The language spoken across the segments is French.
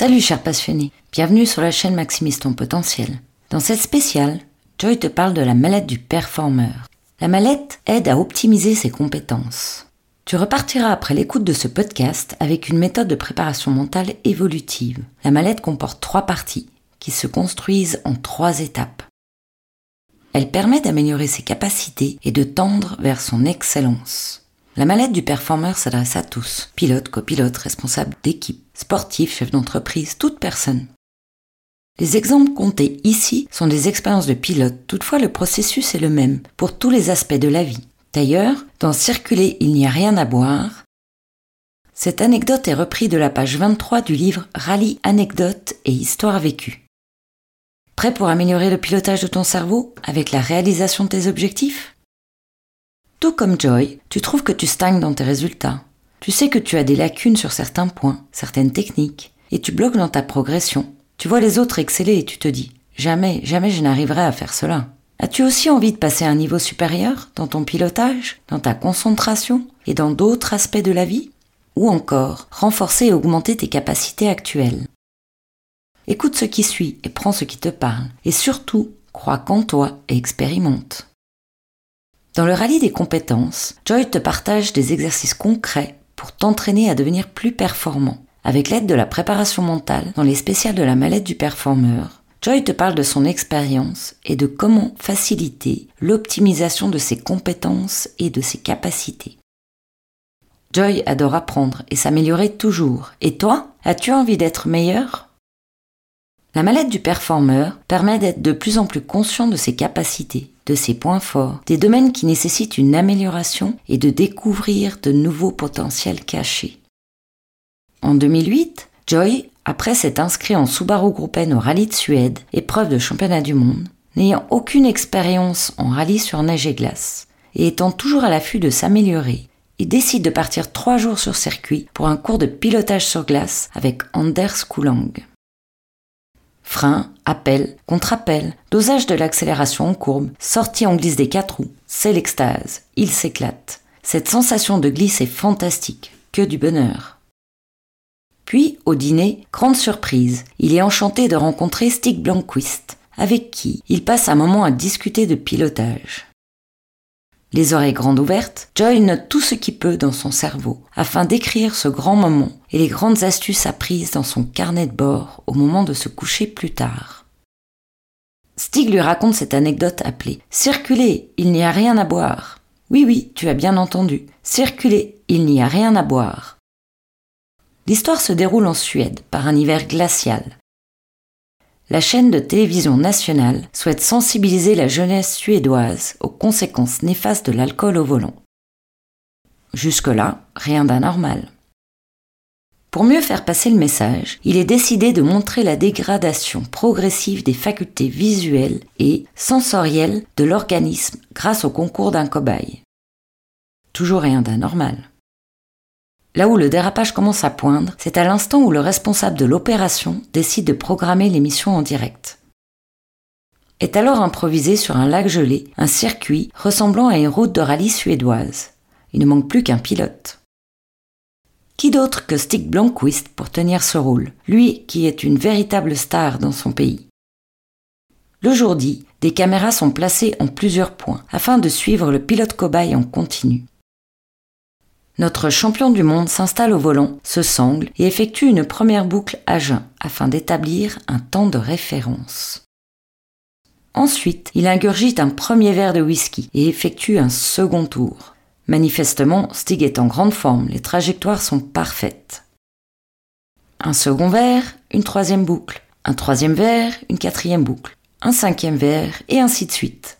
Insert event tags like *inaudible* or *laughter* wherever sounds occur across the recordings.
Salut chers passionnés, bienvenue sur la chaîne Maximise ton potentiel. Dans cette spéciale, Joy te parle de la mallette du performeur. La mallette aide à optimiser ses compétences. Tu repartiras après l'écoute de ce podcast avec une méthode de préparation mentale évolutive. La mallette comporte trois parties qui se construisent en trois étapes. Elle permet d'améliorer ses capacités et de tendre vers son excellence. La mallette du performeur s'adresse à tous, pilote, copilote, responsable d'équipe, sportif, chef d'entreprise, toute personne. Les exemples comptés ici sont des expériences de pilote, toutefois le processus est le même pour tous les aspects de la vie. D'ailleurs, dans Circuler, il n'y a rien à boire, cette anecdote est reprise de la page 23 du livre Rallye anecdotes et histoires vécues. Prêt pour améliorer le pilotage de ton cerveau avec la réalisation de tes objectifs? Tout comme Joy, tu trouves que tu stagnes dans tes résultats. Tu sais que tu as des lacunes sur certains points, certaines techniques, et tu bloques dans ta progression. Tu vois les autres exceller et tu te dis Jamais, jamais je n'arriverai à faire cela. As-tu aussi envie de passer à un niveau supérieur dans ton pilotage, dans ta concentration et dans d'autres aspects de la vie? Ou encore renforcer et augmenter tes capacités actuelles? Écoute ce qui suit et prends ce qui te parle. Et surtout, crois qu'en toi et expérimente. Dans le rallye des compétences, Joy te partage des exercices concrets pour t'entraîner à devenir plus performant. Avec l'aide de la préparation mentale dans les spéciales de la mallette du performeur, Joy te parle de son expérience et de comment faciliter l'optimisation de ses compétences et de ses capacités. Joy adore apprendre et s'améliorer toujours. Et toi, as-tu envie d'être meilleur? La mallette du performeur permet d'être de plus en plus conscient de ses capacités de ses points forts, des domaines qui nécessitent une amélioration et de découvrir de nouveaux potentiels cachés. En 2008, Joy, après s'être inscrit en Subaru Groupen au rallye de Suède, épreuve de championnat du monde, n'ayant aucune expérience en rallye sur neige et glace, et étant toujours à l'affût de s'améliorer, il décide de partir trois jours sur circuit pour un cours de pilotage sur glace avec Anders Koulang. Frein, appel, contre-appel, dosage de l'accélération en courbe, sortie en glisse des quatre roues, c'est l'extase, il s'éclate. Cette sensation de glisse est fantastique, que du bonheur. Puis, au dîner, grande surprise, il est enchanté de rencontrer Stig Blanquist, avec qui il passe un moment à discuter de pilotage. Les oreilles grandes ouvertes, Joy note tout ce qu'il peut dans son cerveau afin d'écrire ce grand moment et les grandes astuces apprises dans son carnet de bord au moment de se coucher plus tard. Stig lui raconte cette anecdote appelée Circuler, il n'y a rien à boire. Oui, oui, tu as bien entendu. Circuler, il n'y a rien à boire. L'histoire se déroule en Suède par un hiver glacial la chaîne de télévision nationale souhaite sensibiliser la jeunesse suédoise aux conséquences néfastes de l'alcool au volant. Jusque-là, rien d'anormal. Pour mieux faire passer le message, il est décidé de montrer la dégradation progressive des facultés visuelles et sensorielles de l'organisme grâce au concours d'un cobaye. Toujours rien d'anormal. Là où le dérapage commence à poindre, c'est à l'instant où le responsable de l'opération décide de programmer l'émission en direct. Est alors improvisé sur un lac gelé un circuit ressemblant à une route de rallye suédoise. Il ne manque plus qu'un pilote. Qui d'autre que Stig Blomqvist pour tenir ce rôle, lui qui est une véritable star dans son pays Le jour dit, des caméras sont placées en plusieurs points afin de suivre le pilote cobaye en continu. Notre champion du monde s'installe au volant, se sangle et effectue une première boucle à jeun afin d'établir un temps de référence. Ensuite, il ingurgite un premier verre de whisky et effectue un second tour. Manifestement, Stig est en grande forme, les trajectoires sont parfaites. Un second verre, une troisième boucle, un troisième verre, une quatrième boucle, un cinquième verre, et ainsi de suite.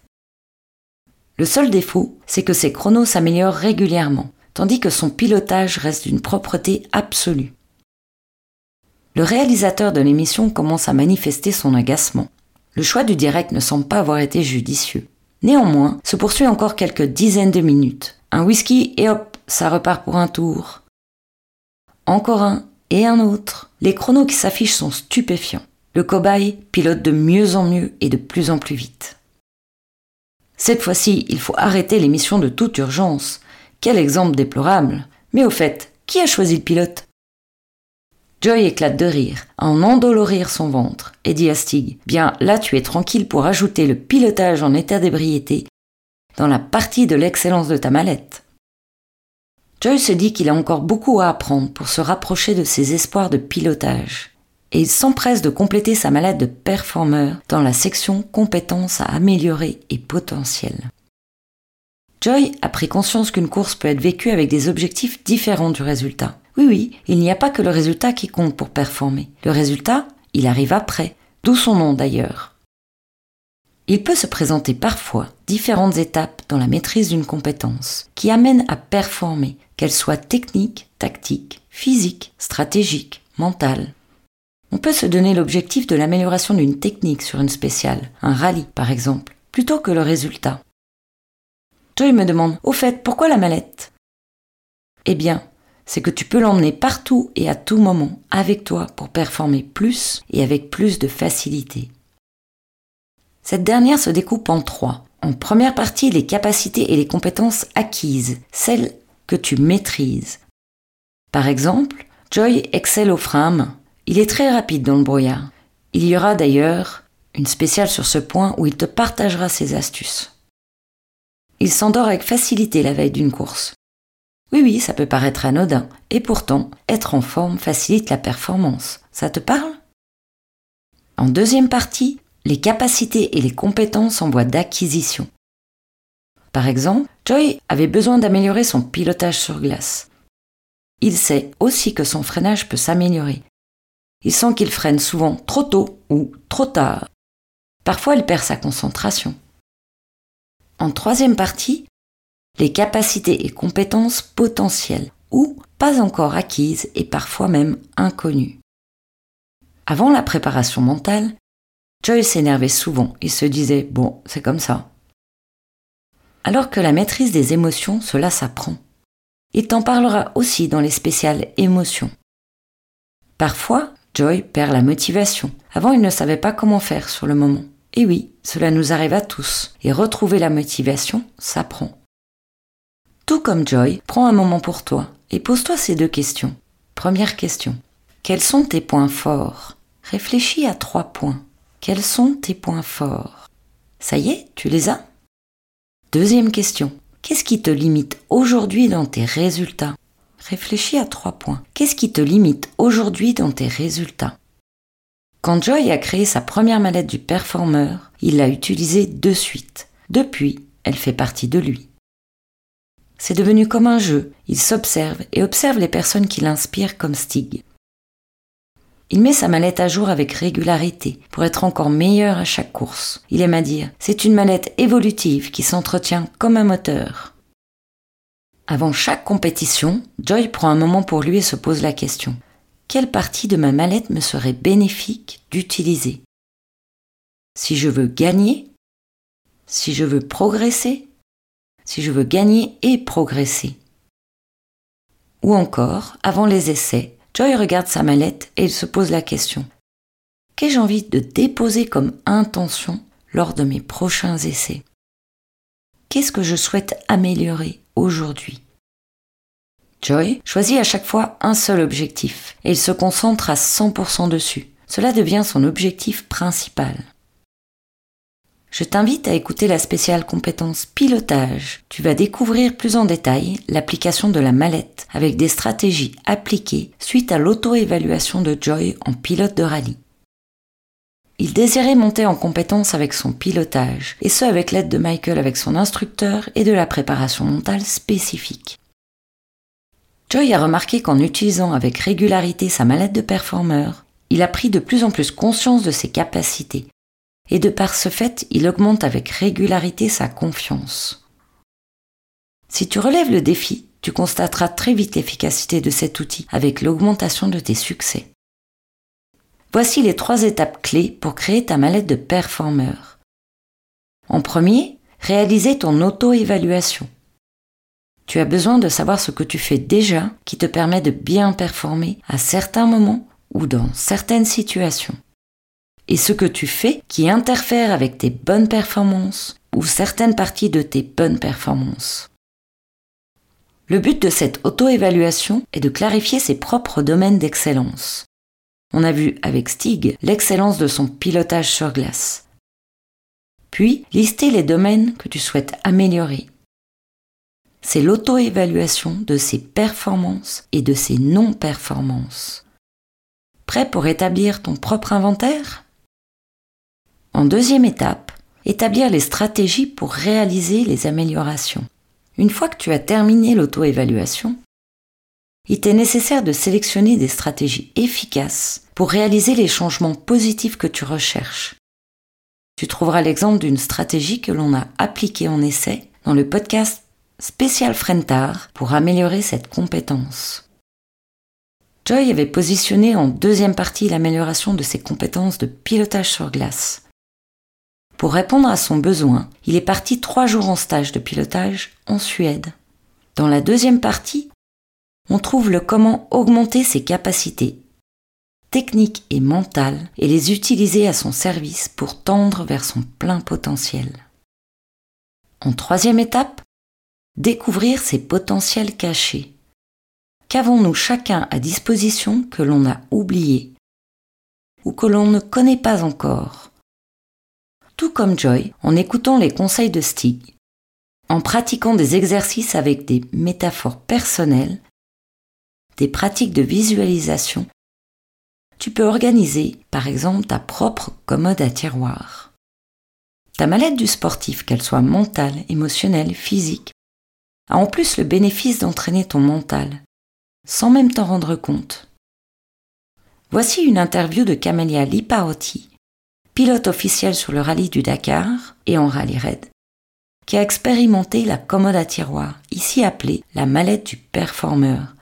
Le seul défaut, c'est que ces chronos s'améliorent régulièrement, tandis que son pilotage reste d'une propreté absolue. Le réalisateur de l'émission commence à manifester son agacement. Le choix du direct ne semble pas avoir été judicieux. Néanmoins, se poursuit encore quelques dizaines de minutes. Un whisky et hop, ça repart pour un tour. Encore un et un autre. Les chronos qui s'affichent sont stupéfiants. le cobaye pilote de mieux en mieux et de plus en plus vite. Cette fois-ci, il faut arrêter les missions de toute urgence. Quel exemple déplorable. Mais au fait, qui a choisi le pilote? Joy éclate de rire, en endolorir son ventre, et dit à Stig Bien, là tu es tranquille pour ajouter le pilotage en état d'ébriété dans la partie de l'excellence de ta mallette. Joy se dit qu'il a encore beaucoup à apprendre pour se rapprocher de ses espoirs de pilotage, et il s'empresse de compléter sa mallette de performeur dans la section compétences à améliorer et potentiel. Joy a pris conscience qu'une course peut être vécue avec des objectifs différents du résultat. Oui, oui, il n'y a pas que le résultat qui compte pour performer. Le résultat, il arrive après, d'où son nom d'ailleurs. Il peut se présenter parfois différentes étapes dans la maîtrise d'une compétence qui amènent à performer, qu'elle soit technique, tactique, physique, stratégique, mentale. On peut se donner l'objectif de l'amélioration d'une technique sur une spéciale, un rallye par exemple, plutôt que le résultat. Joy me demande Au fait, pourquoi la mallette? Eh bien, c'est que tu peux l'emmener partout et à tout moment avec toi pour performer plus et avec plus de facilité. Cette dernière se découpe en trois. En première partie, les capacités et les compétences acquises, celles que tu maîtrises. Par exemple, Joy excelle au frein Il est très rapide dans le brouillard. Il y aura d'ailleurs une spéciale sur ce point où il te partagera ses astuces. Il s'endort avec facilité la veille d'une course. Oui, oui, ça peut paraître anodin, et pourtant, être en forme facilite la performance. Ça te parle? En deuxième partie, les capacités et les compétences en voie d'acquisition. Par exemple, Joy avait besoin d'améliorer son pilotage sur glace. Il sait aussi que son freinage peut s'améliorer. Il sent qu'il freine souvent trop tôt ou trop tard. Parfois, il perd sa concentration. En troisième partie, les capacités et compétences potentielles ou pas encore acquises et parfois même inconnues. Avant la préparation mentale, Joy s'énervait souvent et se disait Bon, c'est comme ça. Alors que la maîtrise des émotions, cela s'apprend. Il t'en parlera aussi dans les spéciales émotions. Parfois, Joy perd la motivation. Avant, il ne savait pas comment faire sur le moment. Et oui, cela nous arrive à tous. Et retrouver la motivation, ça prend. Tout comme Joy, prends un moment pour toi et pose-toi ces deux questions. Première question. Quels sont tes points forts? Réfléchis à trois points. Quels sont tes points forts? Ça y est, tu les as? Deuxième question. Qu'est-ce qui te limite aujourd'hui dans tes résultats? Réfléchis à trois points. Qu'est-ce qui te limite aujourd'hui dans tes résultats? Quand Joy a créé sa première mallette du performeur, il l'a utilisée de suite. Depuis, elle fait partie de lui. C'est devenu comme un jeu, il s'observe et observe les personnes qui l'inspirent comme Stig. Il met sa mallette à jour avec régularité pour être encore meilleur à chaque course. Il aime à dire, c'est une mallette évolutive qui s'entretient comme un moteur. Avant chaque compétition, Joy prend un moment pour lui et se pose la question quelle partie de ma mallette me serait bénéfique d'utiliser? Si je veux gagner Si je veux progresser Si je veux gagner et progresser. Ou encore, avant les essais, Joy regarde sa mallette et il se pose la question. Qu'ai-je envie de déposer comme intention lors de mes prochains essais? Qu'est-ce que je souhaite améliorer aujourd'hui? Joy choisit à chaque fois un seul objectif et il se concentre à 100% dessus. Cela devient son objectif principal. Je t'invite à écouter la spéciale compétence pilotage. Tu vas découvrir plus en détail l'application de la mallette avec des stratégies appliquées suite à l'auto-évaluation de Joy en pilote de rallye. Il désirait monter en compétence avec son pilotage, et ce avec l'aide de Michael avec son instructeur et de la préparation mentale spécifique. Joy a remarqué qu'en utilisant avec régularité sa mallette de performeur, il a pris de plus en plus conscience de ses capacités, et de par ce fait, il augmente avec régularité sa confiance. Si tu relèves le défi, tu constateras très vite l'efficacité de cet outil avec l'augmentation de tes succès. Voici les trois étapes clés pour créer ta mallette de performeur. En premier, réaliser ton auto-évaluation. Tu as besoin de savoir ce que tu fais déjà qui te permet de bien performer à certains moments ou dans certaines situations. et ce que tu fais qui interfère avec tes bonnes performances ou certaines parties de tes bonnes performances. Le but de cette auto-évaluation est de clarifier ses propres domaines d'excellence. On a vu avec Stig l'excellence de son pilotage sur glace. Puis, lister les domaines que tu souhaites améliorer. C'est l'auto-évaluation de ses performances et de ses non-performances. Prêt pour établir ton propre inventaire? En deuxième étape, établir les stratégies pour réaliser les améliorations. Une fois que tu as terminé l'auto-évaluation, il t'est nécessaire de sélectionner des stratégies efficaces pour réaliser les changements positifs que tu recherches. Tu trouveras l'exemple d'une stratégie que l'on a appliquée en essai dans le podcast spécial Frentar pour améliorer cette compétence. Joy avait positionné en deuxième partie l'amélioration de ses compétences de pilotage sur glace. Pour répondre à son besoin, il est parti trois jours en stage de pilotage en Suède. Dans la deuxième partie, on trouve le comment augmenter ses capacités techniques et mentales et les utiliser à son service pour tendre vers son plein potentiel. En troisième étape, découvrir ses potentiels cachés. Qu'avons-nous chacun à disposition que l'on a oublié ou que l'on ne connaît pas encore? Tout comme Joy, en écoutant les conseils de Stig, en pratiquant des exercices avec des métaphores personnelles des pratiques de visualisation, tu peux organiser, par exemple, ta propre commode à tiroir. Ta mallette du sportif, qu'elle soit mentale, émotionnelle, physique, a en plus le bénéfice d'entraîner ton mental, sans même t'en rendre compte. Voici une interview de Camélia Lipaotti, pilote officielle sur le rallye du Dakar et en rallye raid, qui a expérimenté la commode à tiroir, ici appelée la mallette du performeur,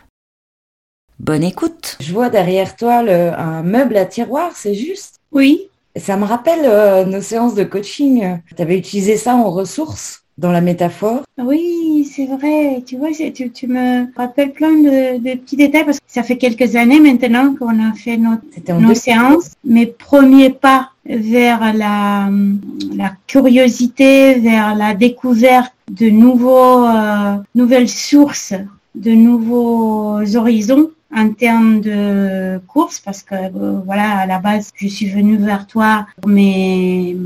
Bonne écoute. Je vois derrière toi le, un meuble à tiroir, c'est juste? Oui. Ça me rappelle euh, nos séances de coaching. Tu avais utilisé ça en ressources? Dans la métaphore. Oui, c'est vrai. Tu vois, tu, tu, me rappelles plein de, de, petits détails parce que ça fait quelques années maintenant qu'on a fait notre, nos séances. Mes premiers pas vers la, la curiosité, vers la découverte de nouveaux, euh, nouvelles sources, de nouveaux horizons en termes de course parce que euh, voilà à la base je suis venue vers toi pour mes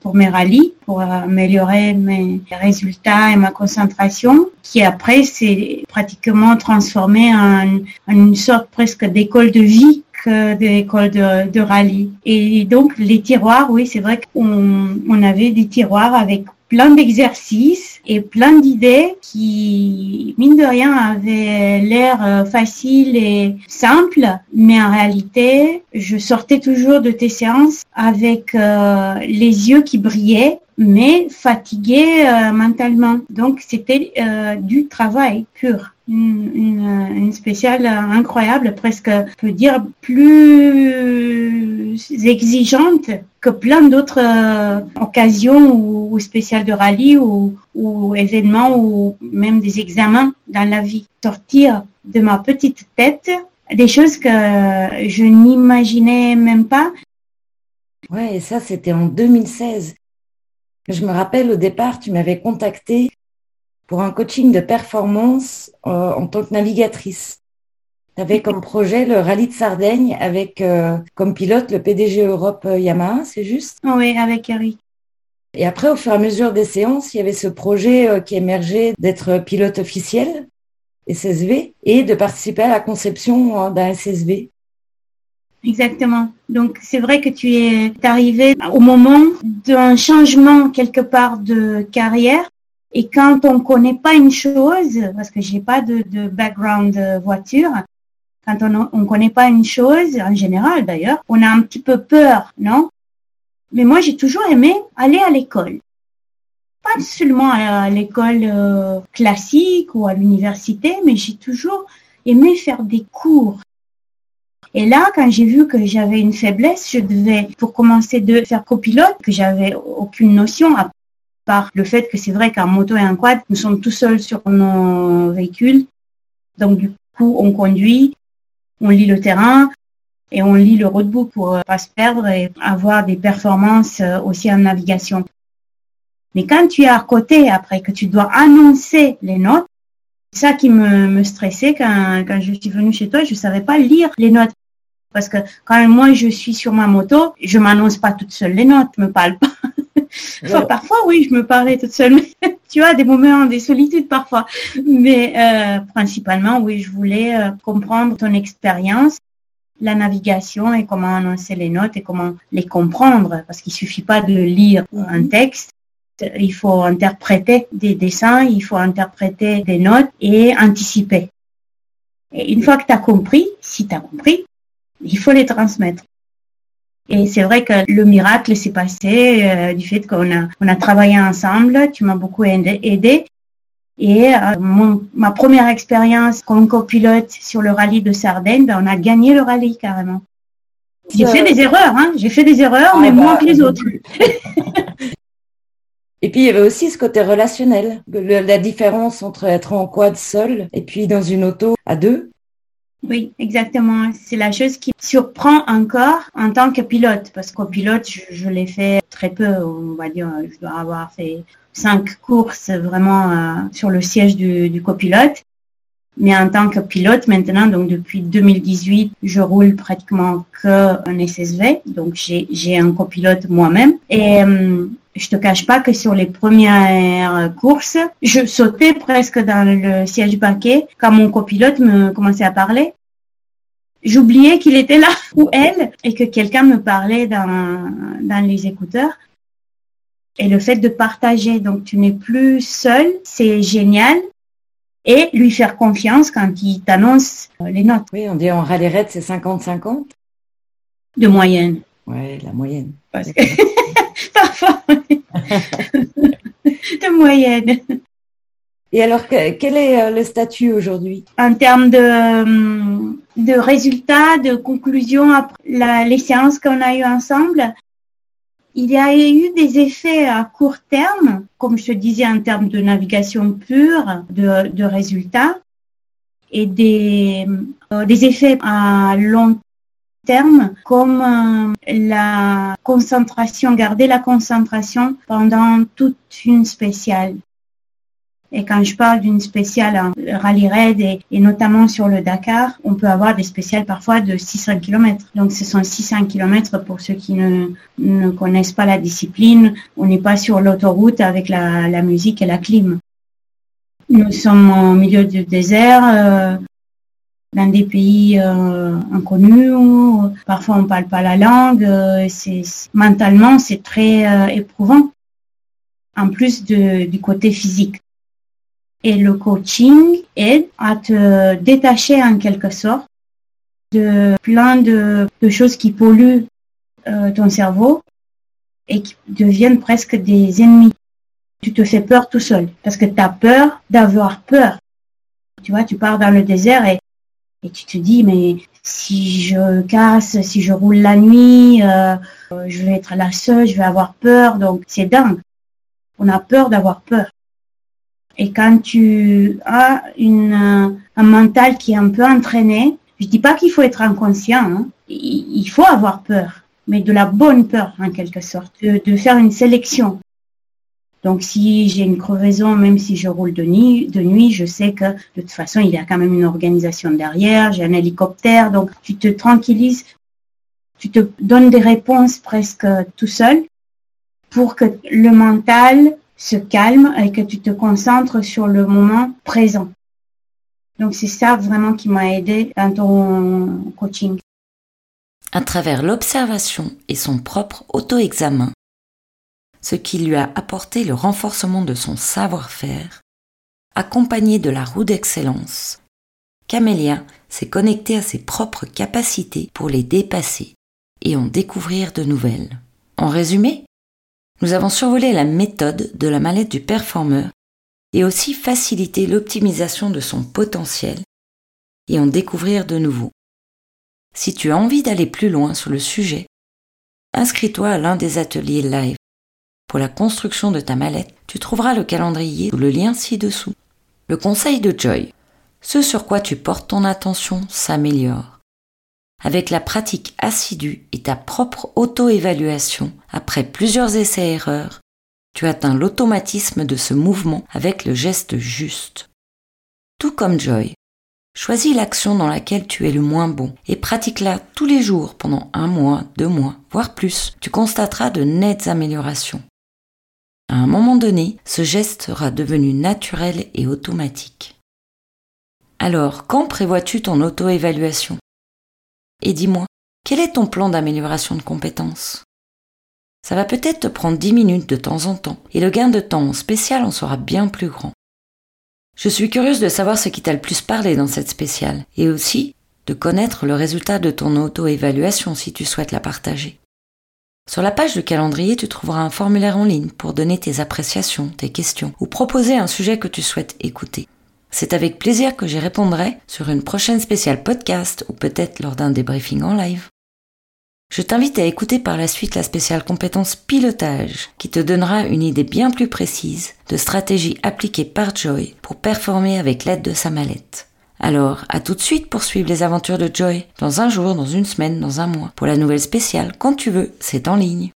pour mes rallyes pour améliorer mes résultats et ma concentration qui après s'est pratiquement transformé en, une sorte presque d'école de vie que d'école de, de rallye. Et donc les tiroirs oui c'est vrai qu'on on avait des tiroirs avec plein d'exercices et plein d'idées qui, mine de rien, avaient l'air euh, faciles et simples, mais en réalité, je sortais toujours de tes séances avec euh, les yeux qui brillaient mais fatigué euh, mentalement. Donc c'était du travail pur. Une, spéciale incroyable, presque, peut dire, plus exigeante que plein d'autres euh, occasions ou, spéciales de rallye ou, ou événements ou même des examens dans la vie. Sortir de ma petite tête des choses que je n'imaginais même pas. Ouais, et ça, c'était en 2016. Je me rappelle au départ, tu m'avais contacté pour un coaching de performance euh, en tant que navigatrice. Tu avais comme projet le rallye de Sardaigne avec euh, comme pilote le PDG Europe euh, Yamaha, c'est juste? Oui, avec Eric. Et après, au fur et à mesure des séances, il y avait ce projet euh, qui émergeait d'être pilote officiel, SSV, et de participer à la conception hein, d'un SSV. Exactement. Donc c'est vrai que tu es arrivé au moment d'un changement quelque part de carrière. Et quand on connaît pas une chose, parce que j'ai pas de, de background voiture, quand on on connaît pas une chose, en général d'ailleurs, on a un petit peu peur, non? Mais moi j'ai toujours aimé aller à l'école. Pas seulement à l'école euh, classique ou à l'université, mais j'ai toujours aimé faire des cours et là, quand j'ai vu que j'avais une faiblesse, je devais, pour commencer, de faire copilote, que j'avais aucune notion, part le fait que c'est vrai qu'en moto et en quad, nous sommes tout seuls sur nos véhicules. Donc, du coup, on conduit, on lit le terrain, et on lit le roadbook pour pas se perdre et avoir des performances aussi en navigation. Mais quand tu es à côté, après que tu dois annoncer les notes, c'est ça qui me, stressait quand, quand je suis venue chez toi, je savais pas lire les notes. Parce que quand moi je suis sur ma moto, je m'annonce pas toute seule les notes, je me parle pas. Enfin, parfois oui, je me parlais toute seule. *laughs* tu vois, des moments, des solitudes parfois. Mais euh, principalement, oui, je voulais euh, comprendre ton expérience, la navigation et comment annoncer les notes et comment les comprendre. Parce qu'il suffit pas de lire un mhm. texte, il faut interpréter des dessins, il faut interpréter des notes et anticiper. Et une fois que tu as compris, si tu as compris, il faut les transmettre. Et c'est vrai que le miracle s'est passé euh, du fait qu'on a, on a travaillé ensemble, tu m'as beaucoup aidé. Et euh, ma première expérience comme copilote sur le rallye de Sardaigne, ben, on a gagné le rallye carrément. J'ai fait des erreurs, hein. j'ai fait des erreurs, ah mais bah, moins que les autres. *laughs* Et puis il y avait aussi ce côté relationnel, la différence entre être en quad seul et puis dans une auto à deux. Oui, exactement. C'est la chose qui surprend encore en tant que pilote, parce qu'au pilote, je, l'ai fait très peu, on va dire, je dois avoir fait cinq courses vraiment euh, sur le siège du, du copilote. Mais en tant que pilote maintenant, donc depuis 2018, je roule pratiquement que un SSV, donc j'ai un copilote moi-même. Et euh, je te cache pas que sur les premières courses, je sautais presque dans le siège paquet quand mon copilote me commençait à parler. J'oubliais qu'il était là *laughs* ou elle et que quelqu'un me parlait dans, dans les écouteurs. Et le fait de partager, donc tu n'es plus seul, c'est génial et lui faire confiance quand il t'annonce euh, les notes. Oui, on dit en raid, c'est 50-50 De moyenne. Oui, la moyenne. *laughs* *laughs* de moyenne. Et alors, quel est euh, le statut aujourd'hui? En termes de, euh, de résultats, de conclusions après les séances qu'on a eues ensemble, il y a eu des effets à court terme, comme je te disais, en termes de navigation pure, de, résultats, et des, euh, des effets à long terme, comme euh, la concentration, garder la concentration pendant toute une spéciale. Et quand je parle d'une spéciale en rallye raid et, notamment sur le Dakar, on peut avoir des spéciales parfois de 600 km. Donc ce sont 600 km pour ceux qui ne, ne connaissent pas la discipline. On n'est pas sur l'autoroute avec la, la, musique et la clim. Nous sommes au milieu du désert, euh, dans des pays euh, inconnus. Où parfois on parle pas la langue. Euh, c'est mentalement c'est très euh, éprouvant. En plus de, du côté physique. Et le coaching aide à te détacher en quelque sorte de plein de, choses qui polluent euh, ton cerveau et qui deviennent presque des ennemis. Tu te fais peur tout seul parce que tu as peur d'avoir peur. Tu vois, tu pars dans le désert et, et tu te dis, mais si je casse, si je roule la nuit, euh, je vais être la seule, je vais avoir peur. Donc c'est dingue. On a peur d'avoir peur. Et quand tu as euh, un mental qui est un peu entraîné, je dis pas qu'il faut être inconscient, hein. il faut avoir peur, mais de la bonne peur en quelque sorte, de, faire une sélection. Donc si j'ai une crevaison, même si je roule de nuit, de nuit, je sais que de toute façon, il y a quand même une organisation derrière, j'ai un hélicoptère, donc tu te tranquillises, tu te donnes des réponses presque tout seul pour que le mental se calme et que tu te concentres sur le moment présent. Donc c'est ça vraiment qui m'a aidé dans ton coaching. À travers l'observation et son propre auto-examen, ce qui lui a apporté le renforcement de son savoir-faire, accompagné de la roue d'excellence, Camélia s'est connecté à ses propres capacités pour les dépasser et en découvrir de nouvelles. En résumé, nous avons survolé la méthode de la mallette du performeur et aussi facilité l'optimisation de son potentiel et en découvrir de nouveaux. Si tu as envie d'aller plus loin sur le sujet, inscris-toi à l'un des ateliers live. Pour la construction de ta mallette, tu trouveras le calendrier sous le lien ci-dessous. Le conseil de Joy. Ce sur quoi tu portes ton attention s'améliore. avec la pratique assidue et ta propre auto-évaluation, après plusieurs essais-erreurs, tu atteins l'automatisme de ce mouvement avec le geste juste. Tout comme Joy, choisis l'action dans laquelle tu es le moins bon et pratique-la tous les jours pendant un mois, deux mois, voire plus. Tu constateras de nettes améliorations. À un moment donné, ce geste sera devenu naturel et automatique. Alors, quand prévois-tu ton auto-évaluation? Et dis-moi, quel est ton plan d'amélioration de compétences? Ça va peut-être te prendre 10 minutes de temps en temps, et le gain de temps spécial en sera bien plus grand. Je suis curieuse de savoir ce qui t'a le plus parlé dans cette spéciale, et aussi de connaître le résultat de ton auto-évaluation si tu souhaites la partager. Sur la page de calendrier, tu trouveras un formulaire en ligne pour donner tes appréciations, tes questions ou proposer un sujet que tu souhaites écouter. C'est avec plaisir que j'y répondrai sur une prochaine spéciale podcast ou peut-être lors d'un débriefing en live. Je t'invite à écouter par la suite la spéciale compétence pilotage qui te donnera une idée bien plus précise de stratégies appliquées par Joy pour performer avec l'aide de sa mallette. Alors, à tout de suite pour suivre les aventures de Joy, dans un jour, dans une semaine, dans un mois. Pour la nouvelle spéciale, quand tu veux, c'est en ligne.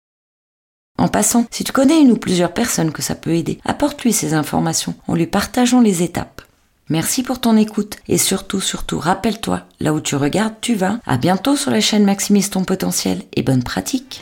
En passant, si tu connais une ou plusieurs personnes que ça peut aider, apporte-lui ces informations en lui partageant les étapes. Merci pour ton écoute et surtout, surtout, rappelle-toi, là où tu regardes, tu vas. À bientôt sur la chaîne Maximise ton potentiel et bonne pratique.